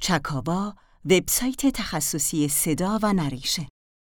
چکاوا وبسایت تخصصی صدا و نریشن